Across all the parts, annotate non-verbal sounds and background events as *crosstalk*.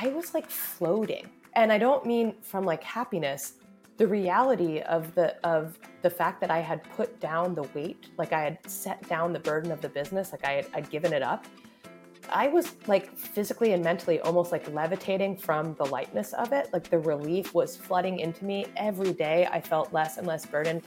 I was like floating. And I don't mean from like happiness, the reality of the of the fact that I had put down the weight, like I had set down the burden of the business, like I had I'd given it up. I was like physically and mentally almost like levitating from the lightness of it. Like the relief was flooding into me every day. I felt less and less burdened.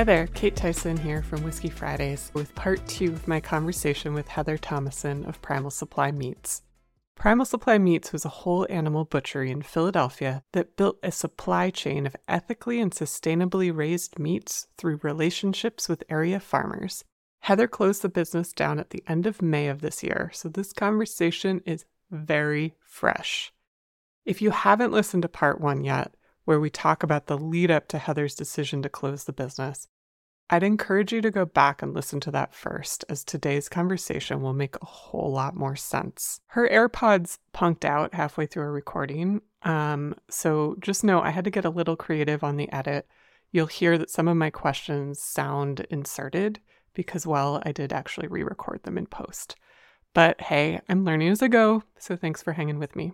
Hi there, Kate Tyson here from Whiskey Fridays with part two of my conversation with Heather Thomason of Primal Supply Meats. Primal Supply Meats was a whole animal butchery in Philadelphia that built a supply chain of ethically and sustainably raised meats through relationships with area farmers. Heather closed the business down at the end of May of this year, so this conversation is very fresh. If you haven't listened to part one yet, where we talk about the lead up to Heather's decision to close the business. I'd encourage you to go back and listen to that first, as today's conversation will make a whole lot more sense. Her AirPods punked out halfway through a recording, um, so just know I had to get a little creative on the edit. You'll hear that some of my questions sound inserted because, well, I did actually re record them in post. But hey, I'm learning as I go, so thanks for hanging with me.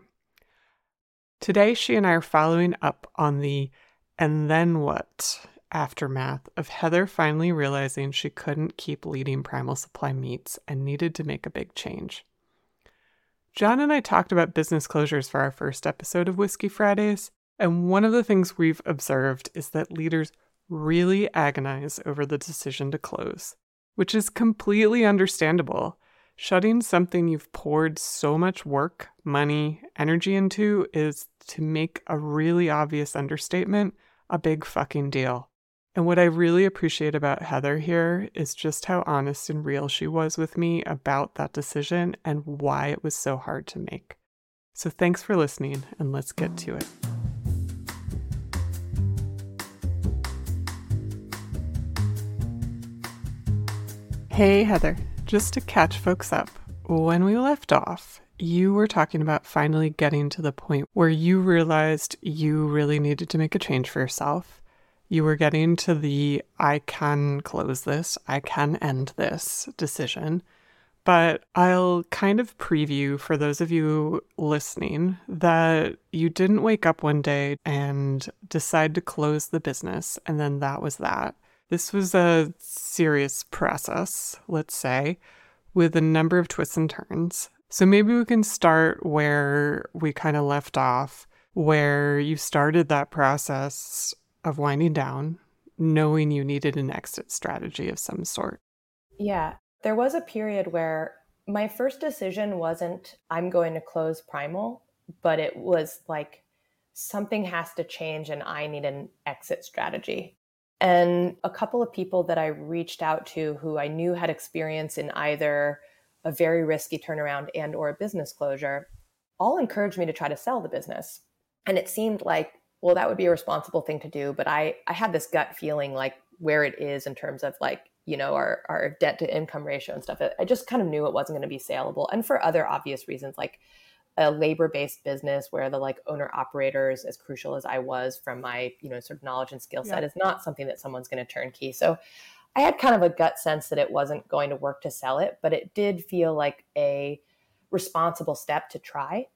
Today, she and I are following up on the and then what aftermath of Heather finally realizing she couldn't keep leading Primal Supply Meats and needed to make a big change. John and I talked about business closures for our first episode of Whiskey Fridays, and one of the things we've observed is that leaders really agonize over the decision to close, which is completely understandable Shutting something you've poured so much work, money, energy into is, to make a really obvious understatement, a big fucking deal. And what I really appreciate about Heather here is just how honest and real she was with me about that decision and why it was so hard to make. So thanks for listening, and let's get to it. Hey, Heather. Just to catch folks up, when we left off, you were talking about finally getting to the point where you realized you really needed to make a change for yourself. You were getting to the I can close this, I can end this decision. But I'll kind of preview for those of you listening that you didn't wake up one day and decide to close the business, and then that was that. This was a serious process, let's say, with a number of twists and turns. So maybe we can start where we kind of left off, where you started that process of winding down, knowing you needed an exit strategy of some sort. Yeah. There was a period where my first decision wasn't, I'm going to close Primal, but it was like, something has to change and I need an exit strategy and a couple of people that I reached out to who I knew had experience in either a very risky turnaround and or a business closure all encouraged me to try to sell the business. And it seemed like, well, that would be a responsible thing to do. But I, I had this gut feeling like where it is in terms of like, you know, our, our debt to income ratio and stuff. I just kind of knew it wasn't going to be saleable. And for other obvious reasons, like a labor-based business where the like owner operators as crucial as i was from my you know sort of knowledge and skill set yeah. is not something that someone's going to turnkey so i had kind of a gut sense that it wasn't going to work to sell it but it did feel like a responsible step to try.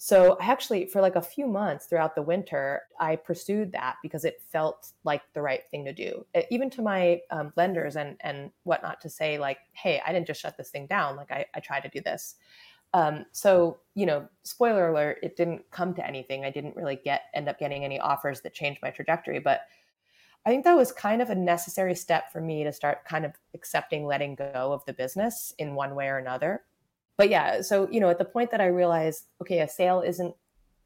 So I actually for like a few months throughout the winter i pursued that because it felt like the right thing to do. Even to my um, lenders and and whatnot to say like hey i didn't just shut this thing down. Like i, I tried to do this um, so, you know, spoiler alert, it didn't come to anything. I didn't really get end up getting any offers that changed my trajectory, but I think that was kind of a necessary step for me to start kind of accepting letting go of the business in one way or another. But yeah, so you know, at the point that I realized, okay, a sale isn't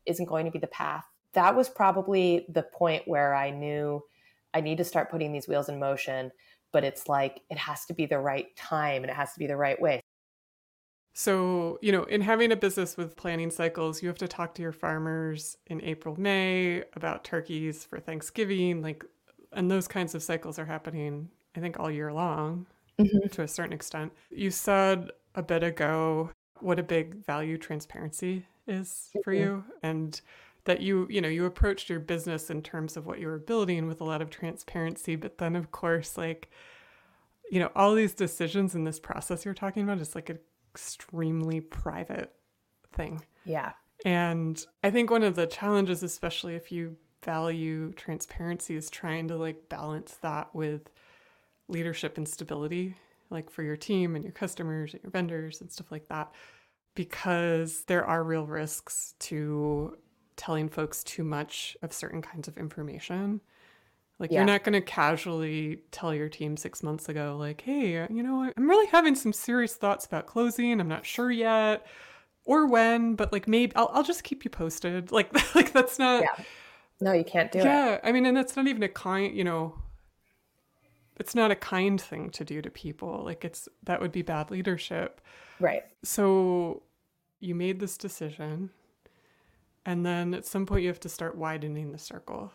isn't going to be the path. That was probably the point where I knew I need to start putting these wheels in motion, but it's like it has to be the right time and it has to be the right way. So, you know, in having a business with planning cycles, you have to talk to your farmers in April, May about turkeys for Thanksgiving, like, and those kinds of cycles are happening, I think, all year long mm-hmm. to a certain extent. You said a bit ago what a big value transparency is mm-hmm. for you. And that you you know you approached your business in terms of what you were building with a lot of transparency but then of course like you know all these decisions in this process you're talking about is like an extremely private thing yeah and i think one of the challenges especially if you value transparency is trying to like balance that with leadership and stability like for your team and your customers and your vendors and stuff like that because there are real risks to telling folks too much of certain kinds of information. Like yeah. you're not going to casually tell your team 6 months ago like, "Hey, you know, I'm really having some serious thoughts about closing. I'm not sure yet or when, but like maybe I'll I'll just keep you posted." *laughs* Like like that's not Yeah. No, you can't do yeah, it. Yeah, I mean, and that's not even a kind, you know, it's not a kind thing to do to people. Like it's that would be bad leadership. Right. So you made this decision and then at some point you have to start widening the circle.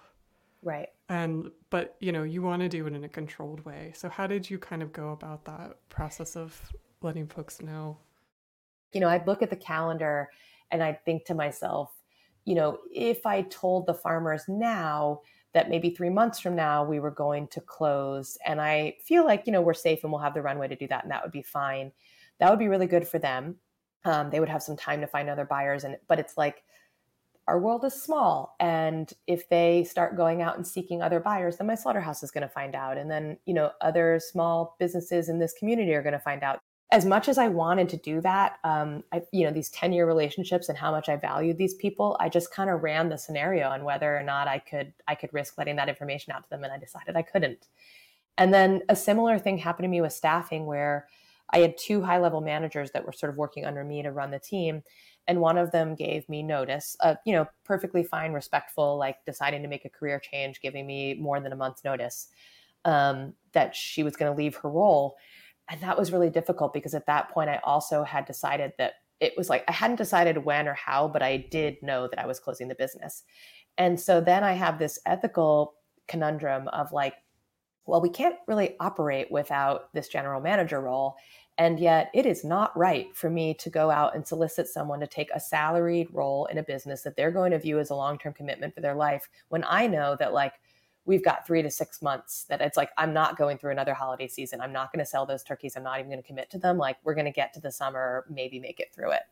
Right. And but you know, you want to do it in a controlled way. So how did you kind of go about that process of letting folks know? You know, I'd look at the calendar and I'd think to myself, you know, if I told the farmers now that maybe three months from now we were going to close and i feel like you know we're safe and we'll have the runway to do that and that would be fine that would be really good for them um, they would have some time to find other buyers and but it's like our world is small and if they start going out and seeking other buyers then my slaughterhouse is going to find out and then you know other small businesses in this community are going to find out as much as I wanted to do that, um, I, you know, these 10 year relationships and how much I valued these people, I just kind of ran the scenario on whether or not I could, I could risk letting that information out to them. And I decided I couldn't. And then a similar thing happened to me with staffing where I had two high level managers that were sort of working under me to run the team. And one of them gave me notice, uh, you know, perfectly fine, respectful, like deciding to make a career change, giving me more than a month's notice um, that she was going to leave her role. And that was really difficult because at that point i also had decided that it was like i hadn't decided when or how but i did know that i was closing the business. And so then i have this ethical conundrum of like well we can't really operate without this general manager role and yet it is not right for me to go out and solicit someone to take a salaried role in a business that they're going to view as a long-term commitment for their life when i know that like we've got three to six months that it's like i'm not going through another holiday season. I'm not going to sell those turkeys. I'm not even going to commit to them. Like we're going to get to the summer maybe make it through it.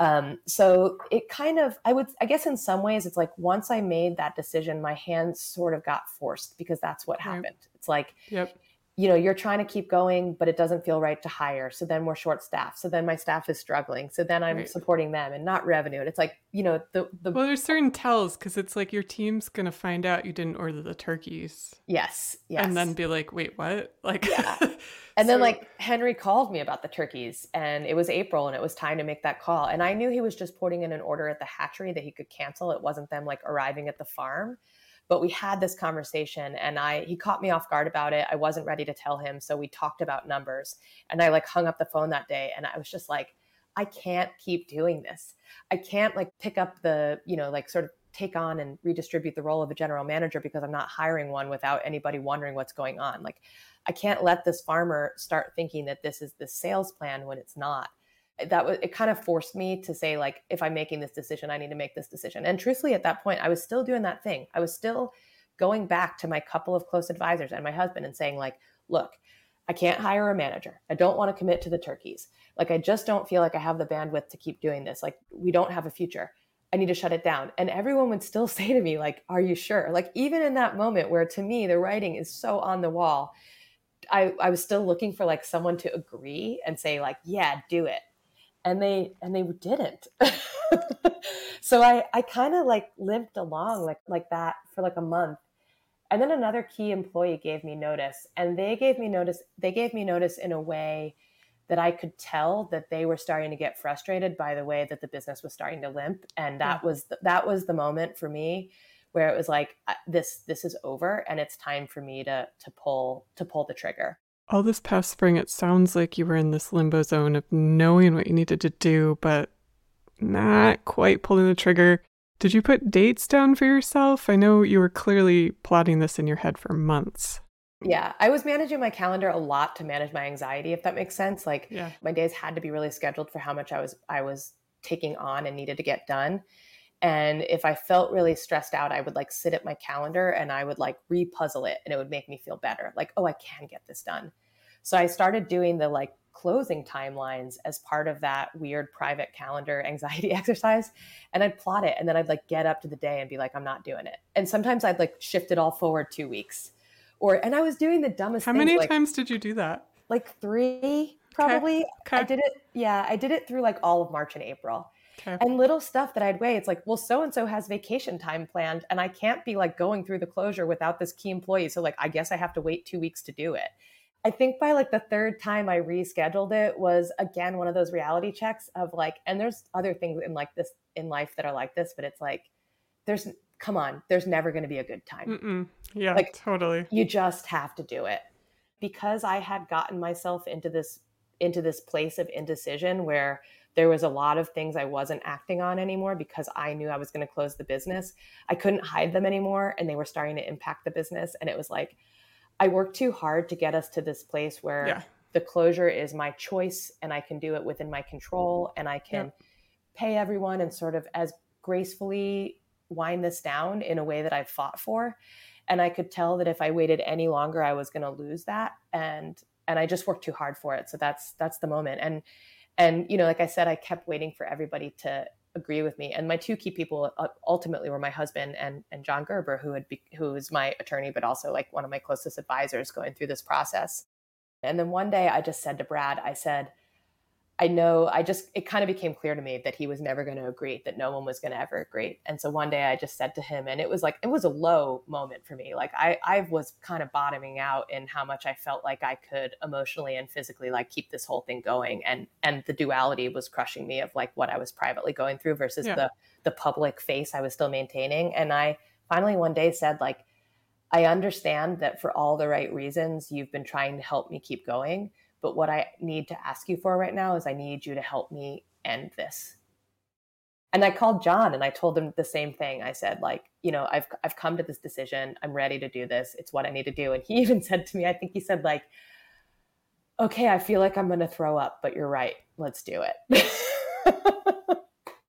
Um, so it kind of i would i guess in some ways it's like once i made that decision my hands sort of got forced because that's what happened. Yep. it's like yep you know you're trying to keep going but it doesn't feel right to hire. So then we're short staffed. So then my staff is struggling. So then i'm right. supporting them and not revenue. And it's like you know the, the well there's certain tells because it's like your team's gonna find out you didn't order the turkeys. Yes yes. And then be like wait what? Like yeah. *laughs* And so... then like henry called me about the turkeys and it was april and it was time to make that call. And i knew he was just putting in an order at the hatchery that he could cancel. It wasn't them like arriving at the farm but we had this conversation and i he caught me off guard about it. I wasn't ready to tell him so we talked about numbers and i like hung up the phone that day and i was just like i can't keep doing this. I can't like pick up the you know like sort of take on and redistribute the role of a general manager because i'm not hiring one without anybody wondering what's going on. Like i can't let this farmer start thinking that this is the sales plan when it's not Eh, that was it kind of forced me to say like if i'm making this decision i need to make this decision. And truthfully at that point i was still doing that thing. I was still going back to my couple of close advisors and my husband and saying like look i can't hire a manager. I don't want to commit to the turkeys. Like i just don't feel like i have the bandwidth to keep doing this. Like we don't have a future. I need to shut it down. And everyone would still *laughs* say to me like are you sure? Like even in that moment where to me the writing is so on the wall I, I was still looking for like someone to agree and say like yeah do it and they and they didn't. *laughs* So i i kind of like limped along like like that for like a month. And then another key employee gave me notice and they gave me notice they gave me notice in a way that i could tell that they were starting to get frustrated by the way that the business was starting to limp and that yeah. was the, that was the moment for me where it was like this this is over and it's time for me to to pull to pull the trigger all this past spring, it sounds like you were in this limbo zone of knowing what you needed to do, but not quite pulling the trigger. Did you put dates down for yourself? I know you were clearly plotting this in your head for months. Yeah, I was managing my calendar a lot to manage my anxiety, if that makes sense. Like yeah. my days had to be really scheduled for how much I was I was taking on and needed to get done. And if I felt really stressed out, I would like sit at my calendar and I would like repuzzle it and it would make me feel better. Like, oh, I can get this done. So I started doing the like closing timelines as part of that weird private calendar *laughs* anxiety exercise. And I'd plot it and then I'd like get up to the day and be like, I'm not doing it. And sometimes I'd like shift it all forward two weeks. Or and I was doing the dumbest How things, many like, times did you do that? Like three, probably. Okay. I did it, yeah, I did it through like all of March and April. And little stuff that I'd weigh, it's like, well, so and so has vacation time planned, and I can't be like going through the closure without this key employee. So, like, I guess I have to wait two weeks to do it. I think by like the third time I rescheduled it was again one of those reality checks of like, and there's other things in like this in life that are like this, but it's like, there's, come on, there's never going to be a good time. Mm-mm. Yeah, Like- totally. You just have to do it. Because I had gotten myself into this into this place of indecision where there was a lot of things I wasn't acting on anymore because I knew I was going to close the business. I couldn't hide them anymore and they were starting to impact the business and it was like I worked too hard to get us to this place where Yeah. the closure is my choice and I can do it within my control and I can pay everyone and sort of as gracefully wind this down in a way that I've fought for. And I could tell that if I waited any longer, I was going to lose that. And and I just worked too hard for it. So that's that's the moment. And and you know, like I said, I kept waiting for everybody to agree with me. And my two key people uh, ultimately were my husband and and John Gerber, who had be, who is my attorney, but also like one of my closest advisors going through this process. And then one day, I just said to Brad, I said, I know I just, it kind of became clear to me that he was never going to agree, that no one was going to ever agree. And so one day I just said to him, and it was like, it was a low moment for me. Like I, I was kind of bottoming out in how much I felt like I could emotionally and physically like keep this whole thing going. And, and the duality was crushing me of like what I was privately going through versus Yeah. the, the public face I was still maintaining. And I finally one day said like, I understand that for all the right reasons, you've been trying to help me keep going. But what I need to ask you for right now is I need you to help me end this. And I called John and I told him the same thing. I said, like, you know, I've I've come to this decision. I'm ready to do this. It's what I need to do. And he *laughs* even said to me, I think he said, like, okay, I feel like I'm gonna throw up, but you're right. Let's do it. *laughs*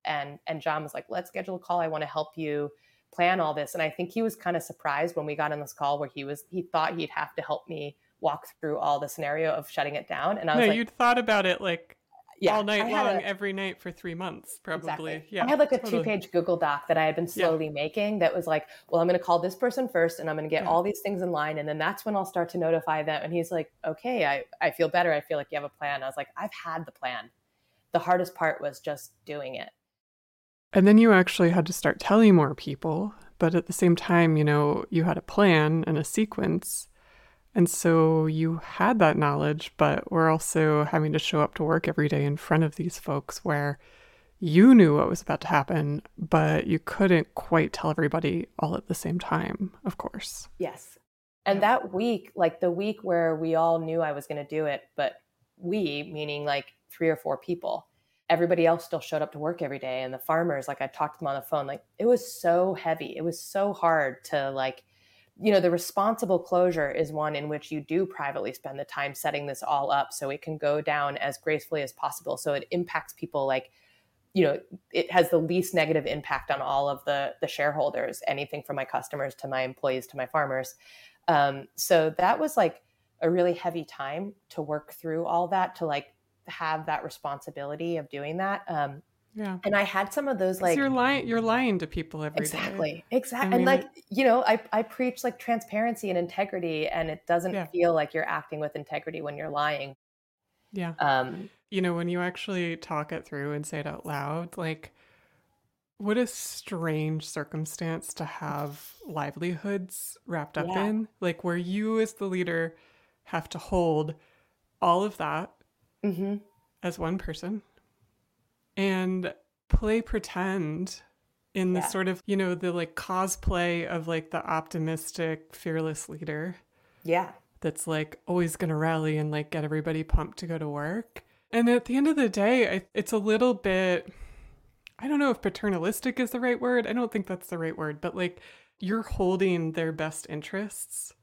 and and John was like, let's schedule a call. I want to help you plan all this. And I think he was kind of surprised when we got on this call where he was he thought he'd have to help me walk through all the scenario of shutting it down. And I was like, No, like, you'd thought about it like yeah, all night long, a- every night for three months, probably. Exactly. Yeah. I had like a totally. two page Google Doc that I had been Yeah. slowly making that was like, well, I'm going to call this person first and I'm going to get Yeah. all these things in line. And then that's when I'll start to notify them. And he's like, okay, I, I feel better. I feel like you have a plan. I was like, I've had the plan. The hardest part was just doing it. And then you actually had to start telling more people. But at the same time, you know, you had a plan and a sequence. And so you had that knowledge, but we're also having to show up to work every day in front of these folks where you knew what was about to happen, but you couldn't quite tell everybody all at the same time, of course. Yes. And that week, like the week where we all knew I was going to do it, but we, meaning like three or four people, everybody else still showed up to work every day. And the farmers, like I talked to them on the phone, like it was so heavy. It was so hard to like, you know, the responsible closure is one in which you do privately spend the time setting this all up so it can go down as gracefully as possible. So it impacts people like, you know, it has the least negative impact on all of the the shareholders, anything from my customers to my employees to my farmers. Um, so that was like a really heavy time to work through all that to like have that responsibility of doing that. Um, Yeah. and I had some of those like you're lying you're lying to people every day. exactly exactly I and like you know I, I preach like transparency and integrity and it doesn't Yeah. feel like you're acting with integrity when you're lying Yeah. um you know, when you actually talk it through and say it out loud, like, what a strange circumstance to have livelihoods wrapped up Yeah. in. Like, where you, as the leader, have to hold all of that mhm. as one person and play pretend in the Yeah. sort of, you know, the like cosplay of like the optimistic, fearless leader yeah that's like always going to rally and like get everybody pumped to go to work. And at the end of the day, I, it's a little bit, I don't know if paternalistic is the right word. I don't think that's the right word, but like you're holding their best interests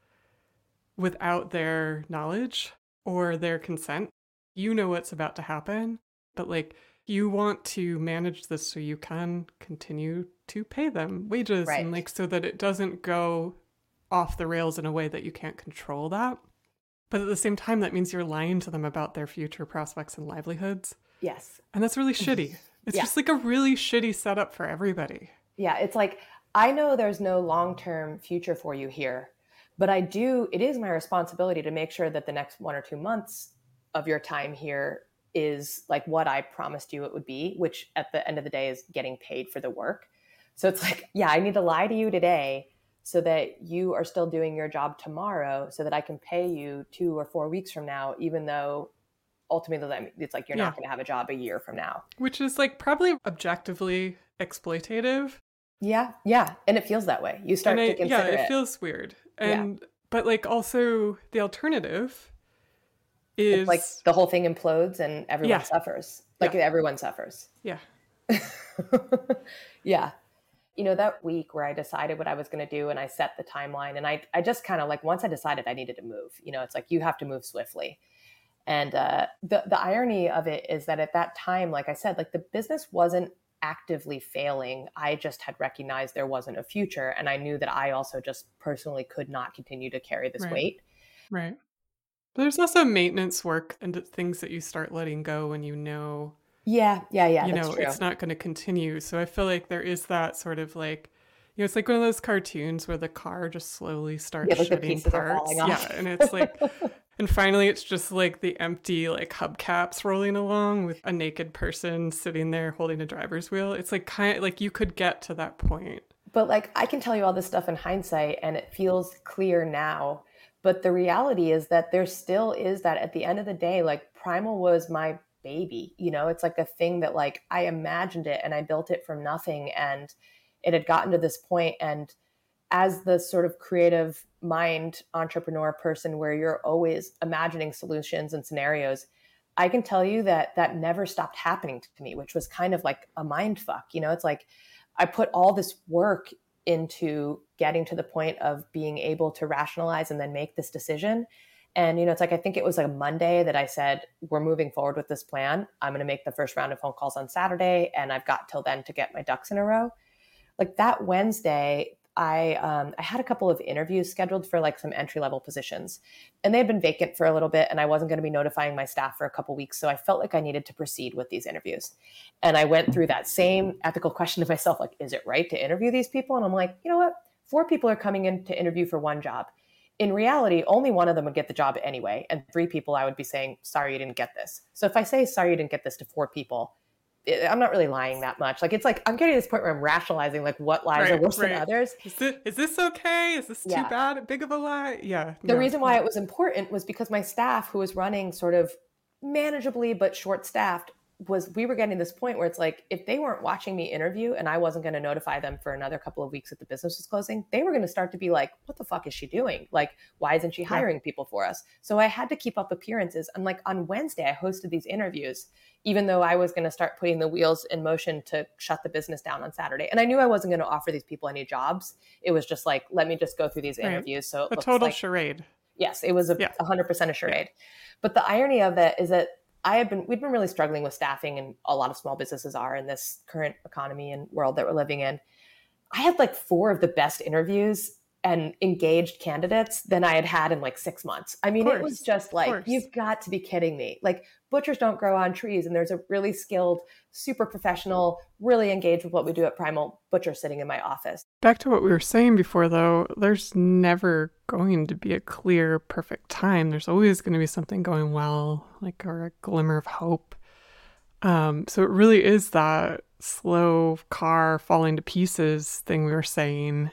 without their knowledge or their consent. You know what's about to happen, but like you want to manage this so you can continue to pay them wages Right. and like so that it doesn't go off the rails in a way that you can't control that. But at the same time, that means you're lying to them about their future prospects and livelihoods. Yes. And that's really shitty. *laughs* It's Yeah. just like a really shitty setup for everybody. Yeah, it's like I know there's no long-term future for you here, but I do it is my responsibility to make sure that the next 1 or 2 months of your time here is like what I promised you it would be, which at the end of the day is getting paid for the work. So it's like, yeah, I need to lie to you today so that you are still doing your job tomorrow so that I can pay you 2 or 4 weeks from now even though ultimately it's like you're Yeah. not going to have a job a year from now. Which is like probably objectively exploitative. Yeah, yeah, and it feels that way. You start and to I- consider yeah, it, it. feels weird. Yeah. And but like also the alternative is It's like the whole thing implodes and everyone Yeah. suffers. Like everyone suffers. yeah. *laughs* yeah. You know, that week where I decided what I was going to do and I set the timeline and I, I just kind of like, once I decided I needed to move, you know, it's like you have to move swiftly. And uh, the, the irony of it is that at that time, like I said, like the business wasn't actively failing. I just had recognized there wasn't a future. And I knew that I also just personally could not continue to carry this Right. weight. Right. There's also maintenance work and things that you start letting go when you know Yeah. Yeah. Yeah. you know true. it's not going to continue. So I feel like there is that sort of like you know, it's like one of those cartoons where the car just slowly starts Yeah, like shedding parts. Yeah, and it's like *laughs* and finally it's just like the empty like hubcaps rolling along with a naked person sitting there holding a driver's wheel. It's like kind of like you could get to that point. But like I can tell you all this stuff in hindsight and it feels clear now. But the reality is that there still is that at the end of the day, like Primal was my baby. You know, it's like a thing that like I imagined it and I built it from nothing and it had gotten to this point and as the sort of creative mind entrepreneur person where you're always imagining solutions and scenarios i can tell you that that never stopped happening to me which was kind of like a mind fuck you know it's like i put all this work into getting to the point of being able to rationalize and then make this decision. And you know it's like i think it was like a monday that i said we're moving forward with this plan. I'm going to make the first round of phone calls on saturday and i've got till then to get my ducks in a row. Like that Wednesday, I um, I had a couple of interviews scheduled for like some entry level positions, and they had been vacant for a little bit, and I wasn't going to be notifying my staff for a couple weeks, so I felt like I needed to proceed with these interviews, and I went through that same ethical question to myself, like, is it right to interview these people? And I'm like, you know what, four people are coming in to interview for one job. In reality, only one of them would get the job anyway, and three people I would be saying, sorry, you didn't get this. So if I say sorry, you didn't get this to four people, I'm not really lying that much. Like it's like I'm getting to this point where I'm rationalizing like what lies are Right, worse right. than others. Is this, is this okay? Is this Yeah. too bad? Big of a lie? Yeah. The no. reason why it was important was because my staff, who was running sort of manageably but short staffed, was we were getting this point where it's like if they weren't watching me interview and I wasn't going to notify them for another couple of weeks that the business was closing, they were going to start to be like, "What the fuck is she doing? Like, why isn't she hiring people for us?" So I had to keep up appearances. And like on Wednesday, I hosted these interviews, even though I was going to start putting the wheels in motion to shut the business down on Saturday. And I knew I wasn't going to offer these people any jobs. It was just like, let me just go through these Right. interviews. So it a total like charade. Yes, it was a Yeah. hundred percent a charade. But the irony of it is that I have been we've been really struggling with staffing and a lot of small businesses are in this current economy and world that we're living in. I had like four of the best interviews and engaged candidates than I had had in like six months. I mean, it was just like, you've got to be kidding me. Like, butchers don't grow on trees, and there's a really skilled, super professional, really engaged with what we do at Primal butcher sitting in my office. Back to what we were saying before, though, there's never going to be a clear, perfect time. There's always going to be something going well, like or a glimmer of hope. Um, so it really is that slow car falling to pieces thing we were saying.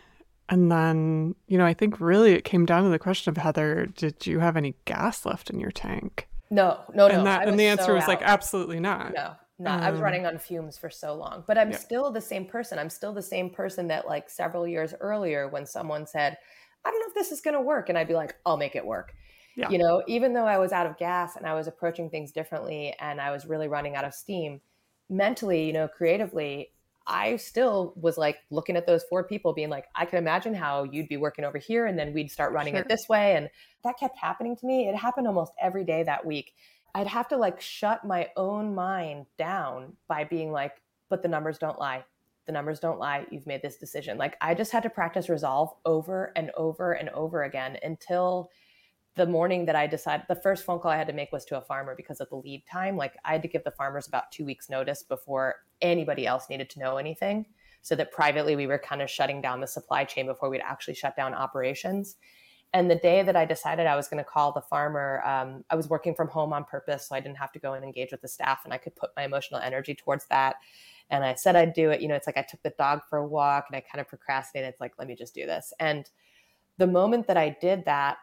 And then, you know, I think really it came down to the question of Heather, did you have any gas left in your tank? No, no, no. and that and the answer so was like absolutely not. No, no. I was Um, running on fumes for so long, but I'm yeah. still the same person. I'm still the same person that like several years earlier when someone said, I don't know if this is going to work. And I'd be like, I'll make it work. Yeah. You know, even though I was out of gas and I was approaching things differently and I was really running out of steam mentally, you know, creatively, I still was like looking at those four people being like, I can imagine how you'd be working over here and then we'd start running Sure. it this way. And that kept happening to me. It happened almost every day that week. I'd have to like shut my own mind down by being like, but the numbers don't lie. the numbers don't lie. You've made this decision. Like I just had to practice resolve over and over and over again until the morning that I decided the first phone call I had to make was to a farmer because of the lead time. Like I had to give the farmers about two weeks notice before anybody else needed to know anything. So that privately we were kind of shutting down the supply chain before we'd actually shut down operations. And the day that I decided I was going to call the farmer, um, I was working from home on purpose. So I didn't have to go and engage with the staff and I could put my emotional energy towards that. And I said I'd do it. You know, it's like I took the dog for a walk and I kind of procrastinated. It's like, let me just do this. And the moment that I did that,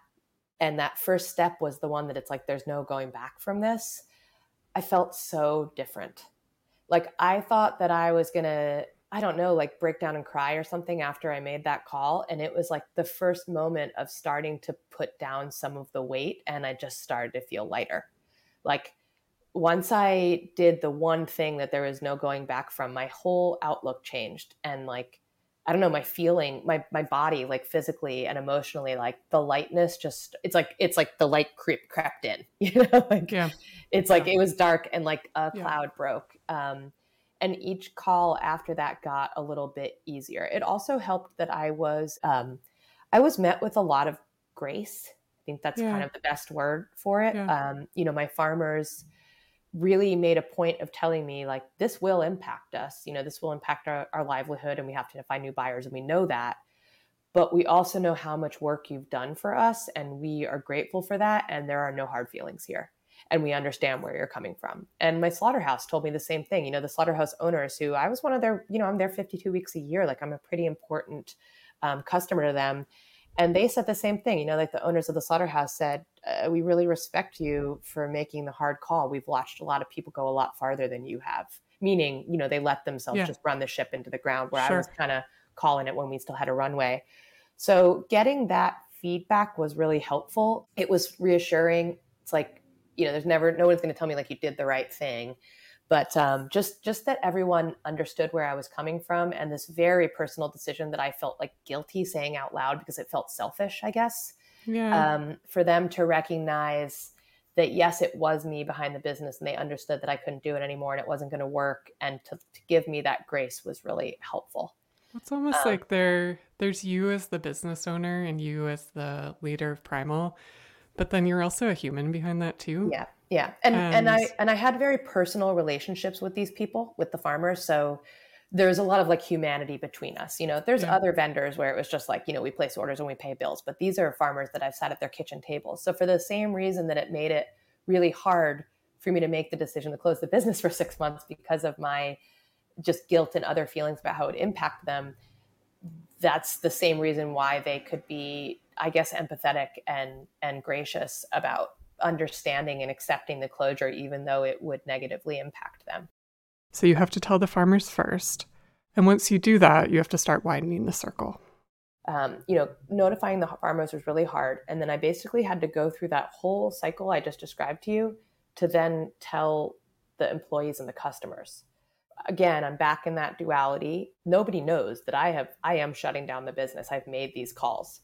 and that first step was the one that it's like, there's no going back from this, I felt so different. Like I thought that I was going to I don't know, like break down and cry or something after I made that call. And it was like the first moment of starting to put down some of the weight. And I just started to feel lighter. Like once I did the one thing that there was no going back from, my whole outlook changed. And like, I don't know, my feeling, my my body, like physically and emotionally, like the lightness just it's like it's like the light creep crept in, *laughs* you know, like yeah. it's like it was dark and like a yeah. cloud broke. Um and each call after that got a little bit easier. It also helped that i was um, i was met with a lot of grace. I think that's yeah. kind of the best word for it. Yeah. um, you know my farmers really made a point of telling me like this will impact us. You know this will impact our, our livelihood and we have to find new buyers and we know that. But we also know how much work you've done for us and we are grateful for that and there are no hard feelings here and we understand where you're coming from. And my slaughterhouse told me the same thing. You know, the slaughterhouse owners who I was one of their, you know, I'm there 52 weeks a year. Like I'm a pretty important um, customer to them. And they said the same thing. You know, like the owners of the slaughterhouse said, uh, we really respect you for making the hard call. We've watched a lot of people go a lot farther than you have. Meaning, you know, they let themselves yeah. just run the ship into the ground where sure. I was kind of calling it when we still had a runway. So getting that feedback was really helpful. It was reassuring. It's like you know, there's never no one's going to tell me like you did the right thing, but um, just just that everyone understood where I was coming from and this very personal decision that I felt like guilty saying out loud because it felt selfish, I guess. Yeah. Um, for them to recognize that yes, it was me behind the business, and they understood that I couldn't do it anymore and it wasn't going to work, and to, to give me that grace was really helpful. It's almost um, like there there's you as the business owner and you as the leader of Primal, but then you're also a human behind that too. Yeah. Yeah. And, and and I and I had very personal relationships with these people, with the farmers. So there's a lot of like humanity between us. You know, there's yeah. other vendors where it was just like, you know, we place orders and we pay bills, but these are farmers that I've sat at their kitchen tables. So for the same reason that it made it really hard for me to make the decision to close the business *laughs* for six months because of my just guilt and other feelings about how it would impact them, that's the same reason why they could be I guess empathetic and and gracious about understanding and accepting the closure even though it would negatively impact them. So you have to tell the farmers first. And once you do that, you have to start widening the circle. Um, you know, notifying the farmers was really hard. And then I basically had to go through that whole cycle I just described to you to then tell the employees and the customers. Again, I'm back in that duality. Nobody knows that I have I am shutting down the business. I've made these calls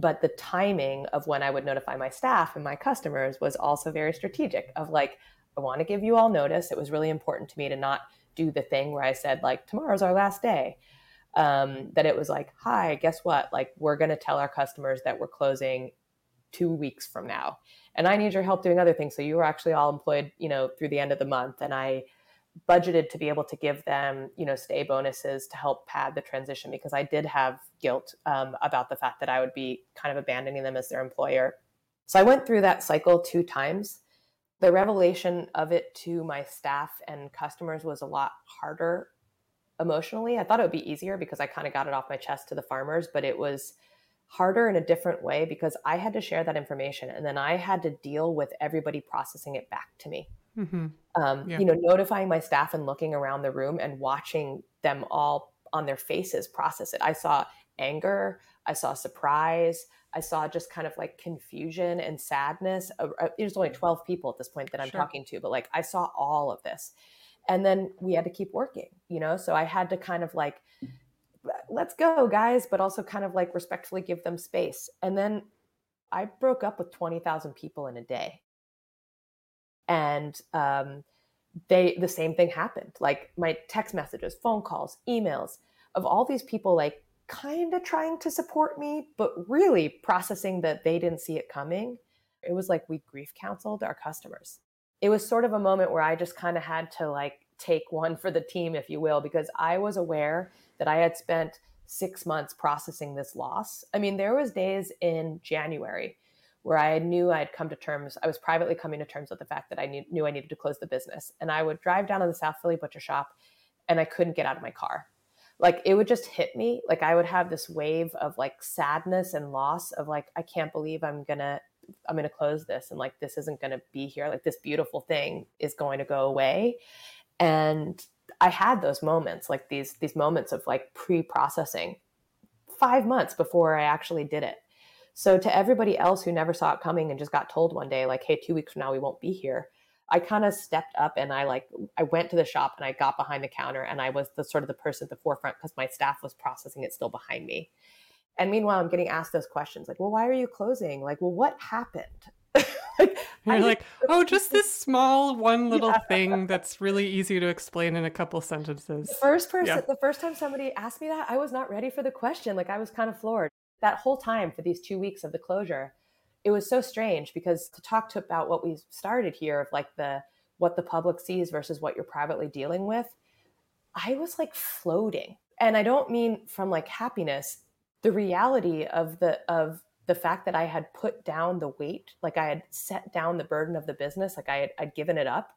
but the timing of when I would notify my staff and my customers was also very strategic of like, I want to give you all notice. It was really important to me to not do the thing where I said, like, tomorrow's our last day. Um, that it was like, hi, guess what? Like, we're going to tell our customers that we're closing two weeks from now. And I need your help doing other things. So you were actually all employed, you know, through the end of the month. And I budgeted to be able to give them, you know, stay bonuses to help pad the transition because I did have guilt um, about the fact that I would be kind of abandoning them as their employer. So I went through that cycle two times. The revelation of it to my staff and customers was a lot harder emotionally. I thought it would be easier because I kind of got it off my chest to the farmers, but it was harder in a different way because I had to share that information and then I had to deal with everybody processing it back to me. Mm-hmm. Um, yeah. You know, notifying my staff and looking around the room and watching them all on their faces process it. I saw anger, I saw surprise, I saw just kind of like confusion and sadness. There's only 12 people at this point that I'm sure. talking to, but like I saw all of this. And then we had to keep working, you know? So I had to kind of like, let's go, guys, but also kind of like respectfully give them space. And then I broke up with 20,000 people in a day. And um, they the same thing happened. Like my text messages, phone calls, emails of all these people like kind of trying to support me, but really processing that they didn't see it coming. It was like we grief counseled our customers. It was sort of a moment where I just kind of had to like take one for the team, if you will, because I was aware that I had spent six months processing this loss. I mean, there was days in January where I knew I had come to terms. I was privately coming to terms with the fact that I knew, knew I needed to close the business. And I would drive down to the South Philly butcher shop and I couldn't get out of my car. Like it would just hit me. Like I would have this wave of like sadness and loss of like, I can't believe I'm gonna I'm gonna close this and like this isn't gonna be here. Like this beautiful thing is going to go away. And I had those moments, like these these moments of like pre-processing five months before I actually did it. So to everybody else who never saw it coming and just got told one day, like, hey, two weeks from now we won't be here, I kind of stepped up and I like I went to the shop and I got behind the counter and I was the sort of the person at the forefront because my staff was processing it still behind me. And meanwhile, I'm getting asked those questions like, well, why are you closing? Like, well, what happened? *laughs* like, You're I, like, *laughs* oh, just this small one little yeah. thing that's really easy to explain in a couple sentences. The first person, yeah. the first time somebody asked me that, I was not ready for the question. Like, I was kind of floored that whole time for these two weeks of the closure, it was so strange because to talk to about what we started here of like the what the public sees versus what you're privately dealing with, I was like floating. And I don't mean from like happiness, the reality of the of the fact that I had put down the weight, like I had set down the burden of the business, like I had I'd given it up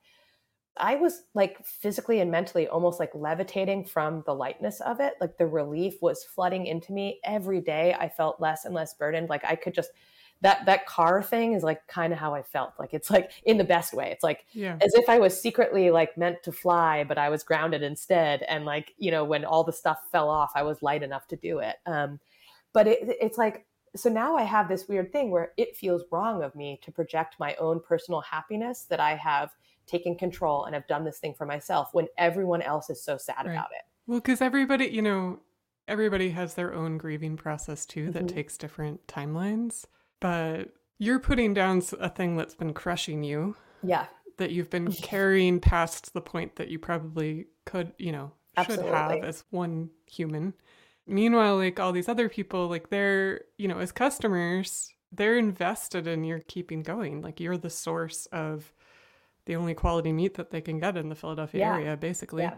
I was like physically and mentally almost like levitating from the lightness of it. Like the relief was flooding into me every day. I felt less and less burdened. Like I could just that that car thing is like kind of how I felt. Like it's like in the best way. It's like yeah. as if I was secretly like meant to fly, but I was grounded instead. And like you know when all the stuff fell off, I was light enough to do it. Um, but it, it's like so now I have this weird thing where it feels wrong of me to project my own personal happiness that I have taken control and I've done this thing for myself when everyone else is so sad right. about it. Well, because everybody, you know, everybody has their own grieving process too mm-hmm. that takes different timelines. But you're putting down a thing that's been crushing you. Yeah. That you've been *laughs* carrying past the point that you probably could, you know, Absolutely. should have as one human. Meanwhile, like all these other people, like they're, you know, as customers, they're invested in your keeping going. Like you're the source of the only quality meat that they can get in the Philadelphia yeah. area, basically. Yeah.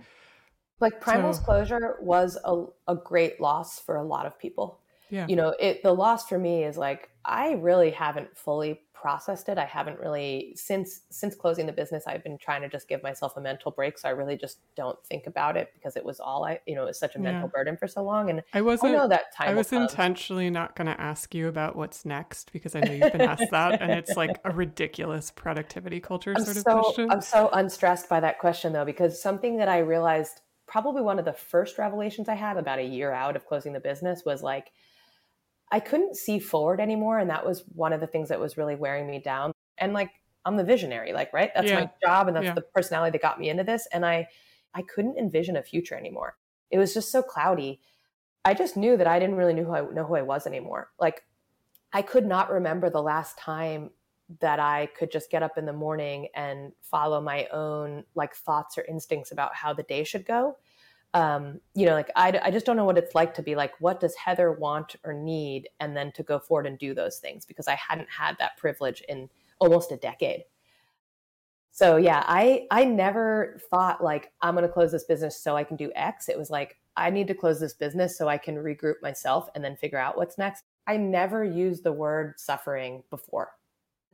Like Primal's so, closure was a, a great loss for a lot of people. Yeah. You know, it the loss for me is like I really haven't fully processed it. I haven't really since since closing the business. I've been trying to just give myself a mental break, so I really just don't think about it because it was all I, you know, it was such a mental burden for so long. And I wasn't. I know that time. I was intentionally not going to ask you about what's next because I know you've been asked that, and it's like a ridiculous productivity culture I'm sort so, of question. I'm so unstressed by that question though, because something that I realized probably one of the first revelations I had about a year out of closing the business was like I couldn't see forward anymore. And that was one of the things that was really wearing me down. And like, I'm the visionary, like, right? That's yeah. my job and that's yeah. the personality that got me into this. And I, I couldn't envision a future anymore. It was just so cloudy. I just knew that I didn't really know who I know who I was anymore. Like, I could not remember the last time that I could just get up in the morning and follow my own like thoughts or instincts about how the day should go um, you know, like I, I just don't know what it's like to be like, what does Heather want or need? And then to go forward and do those things because I hadn't had that privilege in almost a decade. So yeah, I, I never thought like, I'm going to close this business so I can do X. It was like, I need to close this business so I can regroup myself and then figure out what's next. I never used the word suffering before.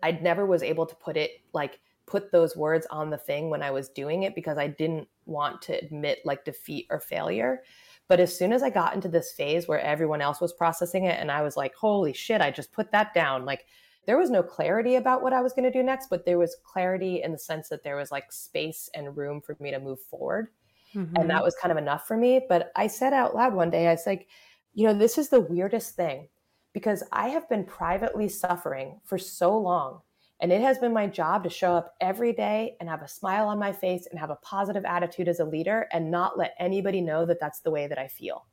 I never was able to put it like put those words on the thing when I was doing it because I didn't want to admit like defeat or failure. But as soon as I got into this phase where everyone else was processing it and I was like, holy shit, I just put that down. Like there was no clarity about what I was going to do next, but there was clarity in the sense that there was like space and room for me to move forward. Mm-hmm. And that mm-hmm. was kind of enough for me. But I said out loud one day, I was like, you know, this is the weirdest thing because I have been privately suffering for so long and it has been my job to show up every day and have a smile on my face and have a positive attitude as a leader and not let anybody know that that's the way that I feel.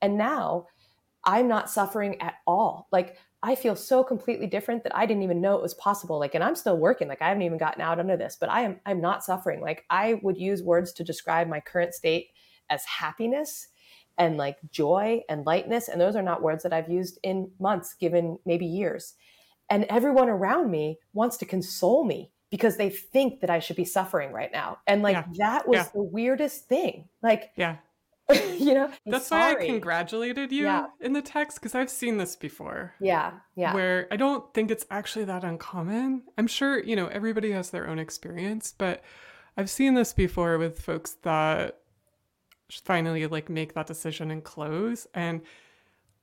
And now I'm not suffering at all. Like I feel so completely different that I didn't even know it was possible. Like, and I'm still working. Like, I haven't even gotten out under this, but I am I'm not suffering. Like, I would use words to describe my current state as happiness and like joy and lightness. And those are not words that I've used in months, given maybe years. And everyone around me wants to console me because they think that I should be suffering right now. And like yeah. that was yeah. the weirdest thing. Like, yeah. *laughs* you know, that's sorry. why I congratulated you yeah. in the text because I've seen this before. Yeah. Yeah. Where I don't think it's actually that uncommon. I'm sure, you know, everybody has their own experience, but I've seen this before with folks that finally like make that decision and close. And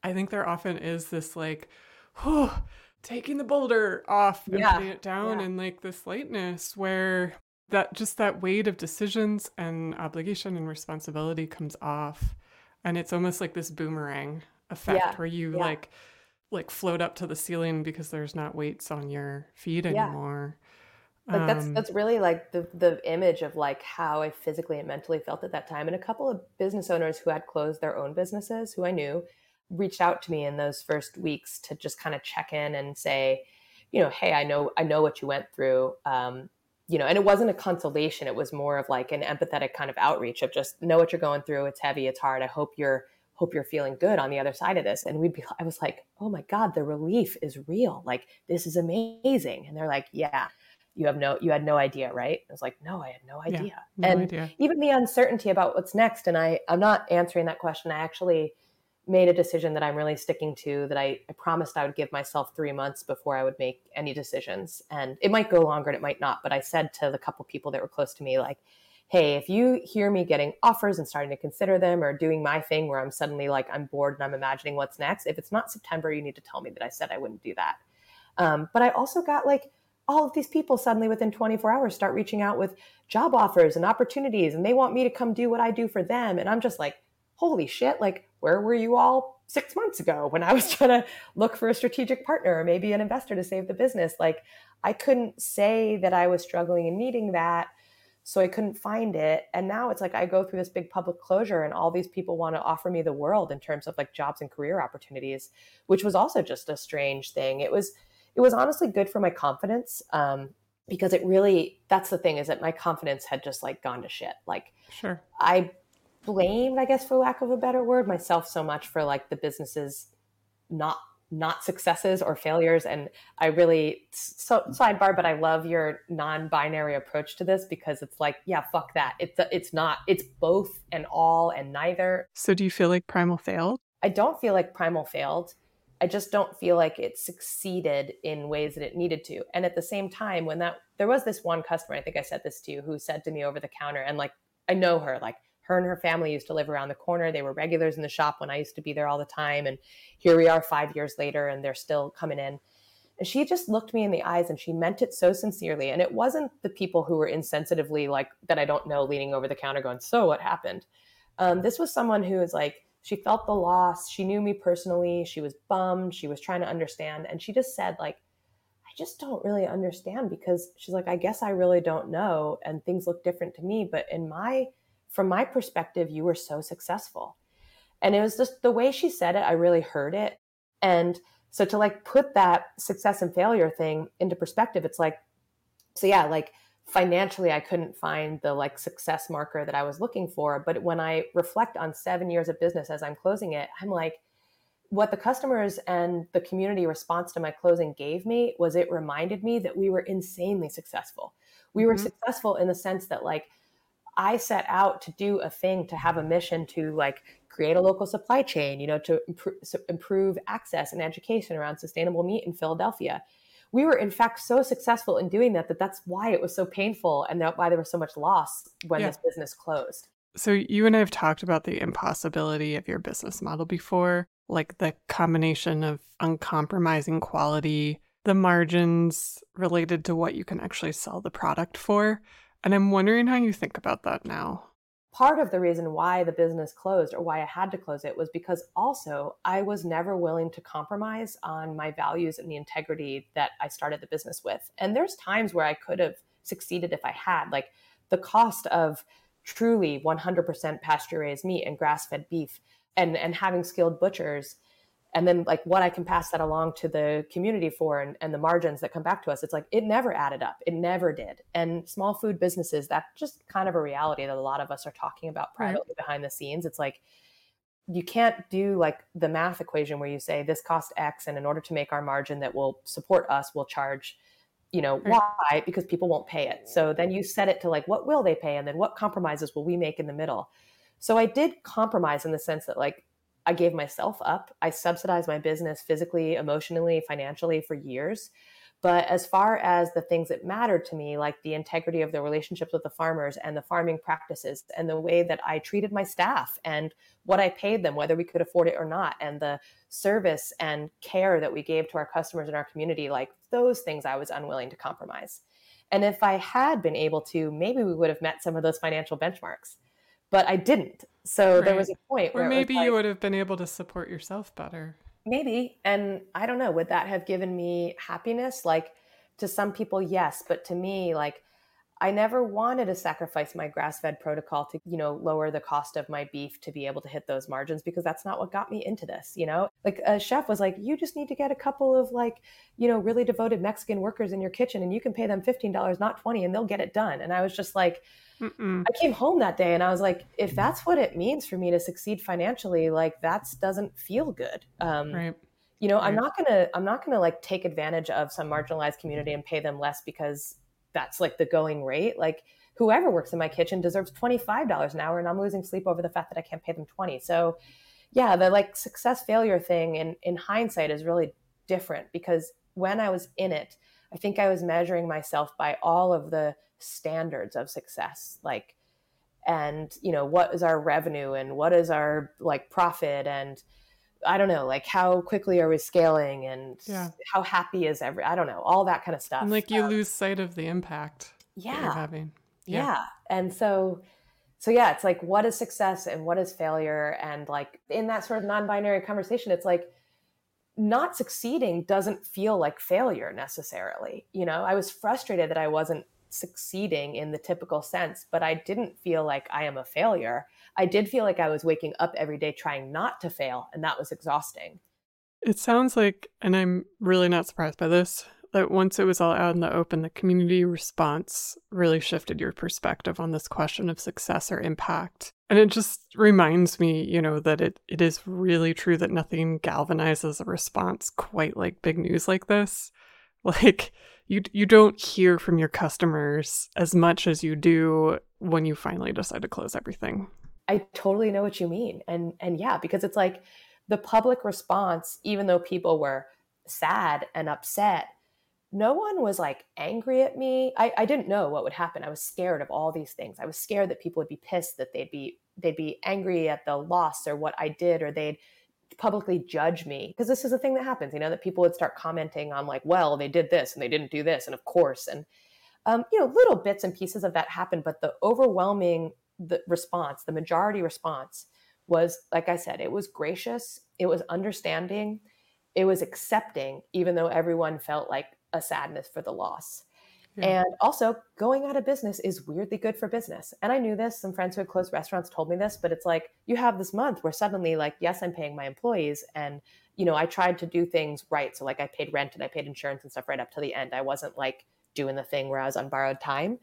I think there often is this like, *sighs* oh, taking the boulder off and yeah. putting it down yeah. and like this lightness where that just that weight of decisions and obligation and responsibility comes off and it's almost like this boomerang effect yeah. where you like like float up to the ceiling because there's not weights on your feet anymore like that's um, that's really like the the image of like how I physically and mentally felt at that time. And a couple of business owners who had closed their own businesses, who I knew, reached out to me in those first weeks to just kind of check in and say, you know, hey, I know I know what you went through. Um, you know, and it wasn't a consolation. It was more of like an empathetic kind of outreach of just know what you're going through. It's heavy. It's hard. I hope you're hope you're feeling good on the other side of this. And we'd be, I was like, oh my God, the relief is real. Like, this is amazing. And they're like, yeah you have no you had no idea right i was like no i had no idea yeah, no and idea. even the uncertainty about what's next and i i'm not answering that question i actually made a decision that i'm really sticking to that I, I promised i would give myself three months before i would make any decisions. And it might go longer and it might not but i said to the couple people that were close to me like hey if you hear me getting offers and starting to consider them or doing my thing where i'm suddenly like i'm bored and i'm imagining what's next if it's not september you need to tell me that i said i wouldn't do that. Um, but i also got like all of these people suddenly within 24 hours start reaching out with job offers and opportunities and they want me to come do what I do for them. And I'm just like holy shit like where were you all 6 months ago when I was *laughs* trying to look for a strategic partner or maybe an investor to save the business? Like I couldn't say that I was struggling and needing that so I couldn't find it. And now it's like I go through this big public closure and all these people want to offer me the world in terms of like jobs and career opportunities which was also just a strange thing. It was it was honestly good for my confidence um, because it really that's the thing is that my confidence had just like gone to shit. Like sure. I blamed i guess for lack of a better word myself so much for like the businesses not not successes or failures. And i really so sidebar but i love your non-binary approach to this because it's like yeah fuck that. It's it's not it's both and all and neither. So do you feel like primal failed? I don't feel like primal failed. I just don't feel like it succeeded in ways that it needed to. And at the same time, when that there was this one customer, I think I said this to you, who said to me over the counter, and like I know her, like her and her family used to live around the corner. They were regulars in the shop when I used to be there all the time. And here we are five years later, and they're still coming in. And she just looked me in the eyes and she meant it so sincerely. And it wasn't the people who were insensitively like that I don't know leaning over the counter going, So what happened? Um, this was someone who was like, she felt the loss she knew me personally she was bummed she was trying to understand and she just said like i just don't really understand because she's like i guess i really don't know and things look different to me but in my from my perspective you were so successful. And it was just the way she said it i really heard it. And so to like put that success and failure thing into perspective it's like so yeah like financially i couldn't find the like success marker that i was looking for. But when i reflect on seven years of business as i'm closing it i'm like what the customers and the community response to my closing gave me was it reminded me that we were insanely successful. We were mm-hmm. successful in the sense that like i set out to do a thing to have a mission to like create a local supply chain you know to improve, improve access and education around sustainable meat in philadelphia. We were in fact so successful in doing that that that's why it was so painful and that why there was so much loss when yeah. this business closed. So you and i have talked about the impossibility of your business model before like the combination of uncompromising quality the margins related to what you can actually sell the product for and i'm wondering how you think about that now part of the reason why the business closed or why I had to close it was because also I was never willing to compromise on my values and the integrity that I started the business with. And there's times where I could have succeeded if I had, like the cost of truly 100% pasture raised meat and grass fed beef and, and having skilled butchers and then like what I can pass that along to the community for and, and the margins that come back to us. It's like it never added up. It never did. And small food businesses, that's just kind of a reality that a lot of us are talking about privately right. behind the scenes. It's like you can't do like the math equation where you say this cost X and in order to make our margin that will support us, we'll charge you know right. why because people won't pay it so then you set it to like what will they pay and then what compromises will we make in the middle so i did compromise in the sense that like I gave myself up. I subsidized my business physically, emotionally, financially for years. But as far as the things that mattered to me, like the integrity of the relationships with the farmers and the farming practices and the way that I treated my staff and what I paid them, whether we could afford it or not, and the service and care that we gave to our customers in our community, like those things I was unwilling to compromise. And if I had been able to, maybe we would have met some of those financial benchmarks but I didn't. So right. there was a point where maybe like, you would have been able to support yourself better. Maybe. And I don't know, would that have given me happiness? Like to some people, yes. But to me, like I never wanted to sacrifice my grass-fed protocol to, you know, lower the cost of my beef to be able to hit those margins because that's not what got me into this, you know? Like a chef was like, "You just need to get a couple of like, you know, really devoted Mexican workers in your kitchen and you can pay them $15, not 20 and they'll get it done." And I was just like, Mm-mm. I came home that day and I was like, if that's what it means for me to succeed financially, like that doesn't feel good. Um, right. You know, right. I'm not gonna, I'm not gonna like take advantage of some marginalized community and pay them less because that's like the going rate. Like whoever works in my kitchen deserves $25 an hour and I'm losing sleep over the fact that I can't pay them 20. So yeah, the like success failure thing in, in hindsight is really different because when I was in it, I think I was measuring myself by all of the standards of success, like, and you know, what is our revenue and what is our like profit and I don't know, like how quickly are we scaling and yeah. how happy is every, I don't know, all that kind of stuff. And like you um, lose sight of the impact yeah. you're having. Yeah. yeah. And so, so yeah, it's like, what is success and what is failure? And like in that sort of non-binary conversation, it's like, not succeeding doesn't feel like failure necessarily. You know, I was frustrated that I wasn't succeeding in the typical sense, but I didn't feel like I am a failure. I did feel like I was waking up every day trying not to fail, and that was exhausting. It sounds like, and I'm really not surprised by this, that once it was all out in the open, the community response really shifted your perspective on this question of success or impact. And it just reminds me, you know, that it, it is really true that nothing galvanizes a response quite like big news like this. *laughs* Like you you don't hear from your customers as much as you do when you finally decide to close everything. I totally know what you mean. And and yeah, because it's like the public response even though people were sad and upset, no one was like angry at me. I, I didn't know what would happen. I was scared of all these things. I was scared that people would be pissed, that they'd be they'd be angry at the loss or what I did, or they'd publicly judge me because this is a thing that happens you know that people would start commenting on like well they did this and they didn't do this and of course and um, you know little bits and pieces of that happened but the overwhelming the response the majority response was like i said it was gracious it was understanding it was accepting even though everyone felt like a sadness for the loss and also, going out of business is weirdly good for business. And I knew this. Some friends who had closed restaurants told me this, but it's like you have this month where suddenly, like, yes, I'm paying my employees. And, you know, I tried to do things right. So, like, I paid rent and I paid insurance and stuff right up to the end. I wasn't like doing the thing where I was on borrowed time.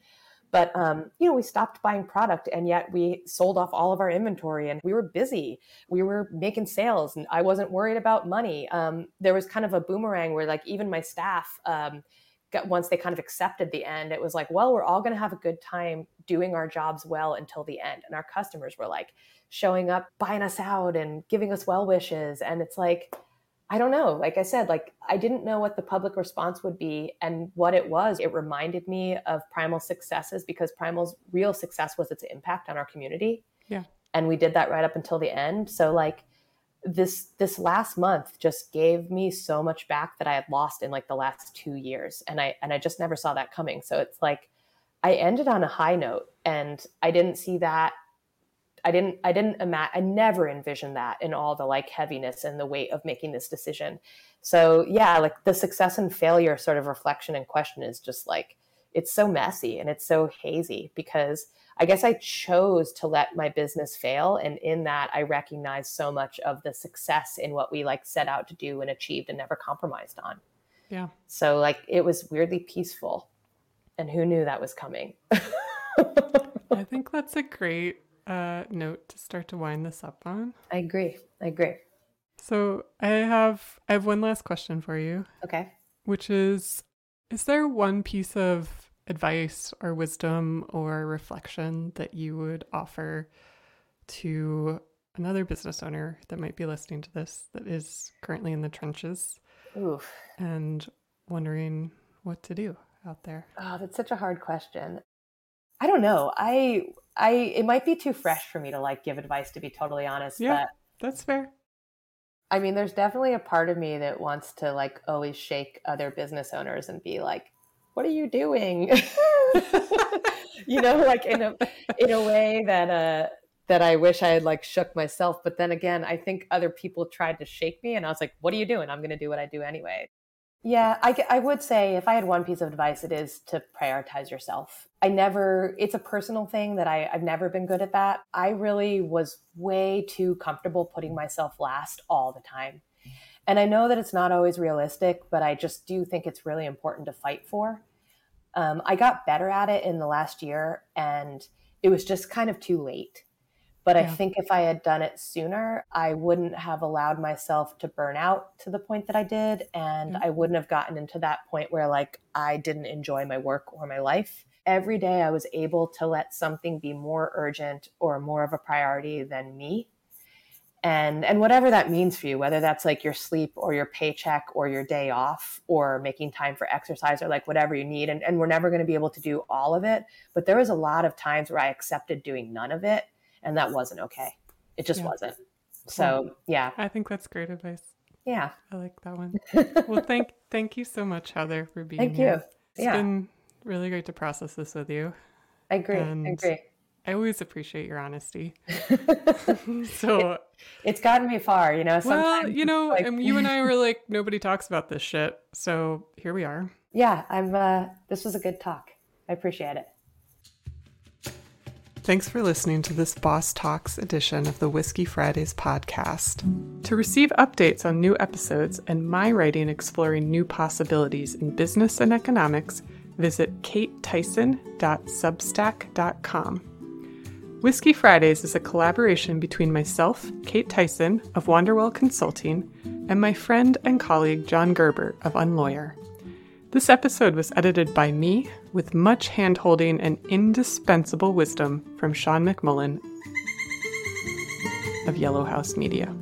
But, um, you know, we stopped buying product and yet we sold off all of our inventory and we were busy. We were making sales and I wasn't worried about money. Um, there was kind of a boomerang where, like, even my staff, um, once they kind of accepted the end, it was like, well, we're all going to have a good time doing our jobs well until the end. And our customers were like showing up, buying us out and giving us well wishes. And it's like, I don't know. Like I said, like I didn't know what the public response would be and what it was. It reminded me of Primal's successes because Primal's real success was its impact on our community. Yeah. And we did that right up until the end. So like this this last month just gave me so much back that I had lost in like the last two years, and I and I just never saw that coming. So it's like I ended on a high note, and I didn't see that. I didn't. I didn't imagine. I never envisioned that in all the like heaviness and the weight of making this decision. So yeah, like the success and failure sort of reflection and question is just like it's so messy and it's so hazy because I guess I chose to let my business fail. And in that, I recognized so much of the success in what we like set out to do and achieved and never compromised on. Yeah. So, like, it was weirdly peaceful. And who knew that was coming? I think that's a great uh, note to start to wind this up on. I agree. I agree. So I have I have one last question for you. Okay. Which is is there one piece of advice or wisdom or reflection that you would offer to another business owner that might be listening to this that is currently in the trenches Oof. and wondering what to do out there? Oh, that's such a hard question. I don't know. I I it might be too fresh for me to like give advice to be totally honest, Yeah. but That's fair. I mean, there's definitely a part of me that wants to like always shake other business owners and be like, "What are you doing?" *laughs* you know, like in a in a way that uh that I wish I had like shook myself. But then again, I think other people tried to shake me, and I was like, "What are you doing? I'm going to do what I do anyway." Yeah, I, I would say if I had one piece of advice, it is to prioritize yourself. I never, it's a personal thing that I, I've never been good at that. I really was way too comfortable putting myself last all the time. And I know that it's not always realistic, but I just do think it's really important to fight for. Um, I got better at it in the last year, and it was just kind of too late. But I think if I had done it sooner, I wouldn't have allowed myself to burn out to the point that I did. And Yeah. I wouldn't have gotten into that point where, like, I didn't enjoy my work or my life. Every day I was able to let something be more urgent or more of a priority than me. And, and whatever that means for you, whether that's like your sleep or your paycheck or your day off or making time for exercise or like whatever you need. And, and we're never going to be able to do all of it. But there was a lot of times where I accepted doing none of it and that wasn't okay. It just Yeah. wasn't. So yeah, I think that's great advice. yeah. I like that one. *laughs* Well, thank thank you so much, Heather, for being here. Thank here. you. It's Yeah. been really great to process this with you. I agree. and- I agree. I always appreciate your honesty. *laughs* *laughs* So, it's gotten me far, you know. well, you know, like- and you and I were like, nobody talks about this shit. So here we are. yeah, I'm. Uh, this was a good talk. I appreciate it. Thanks for listening to this Boss Talks edition of the Whiskey Fridays podcast. To receive updates on new episodes and my writing exploring new possibilities in business and economics, visit katetyson.substack.com. Whiskey Fridays is a collaboration between myself, Kate Tyson of Wanderwell Consulting, and my friend and colleague John Gerber of Unlawyer. This episode was edited by me with much handholding and indispensable wisdom from Sean McMullen of Yellow House Media.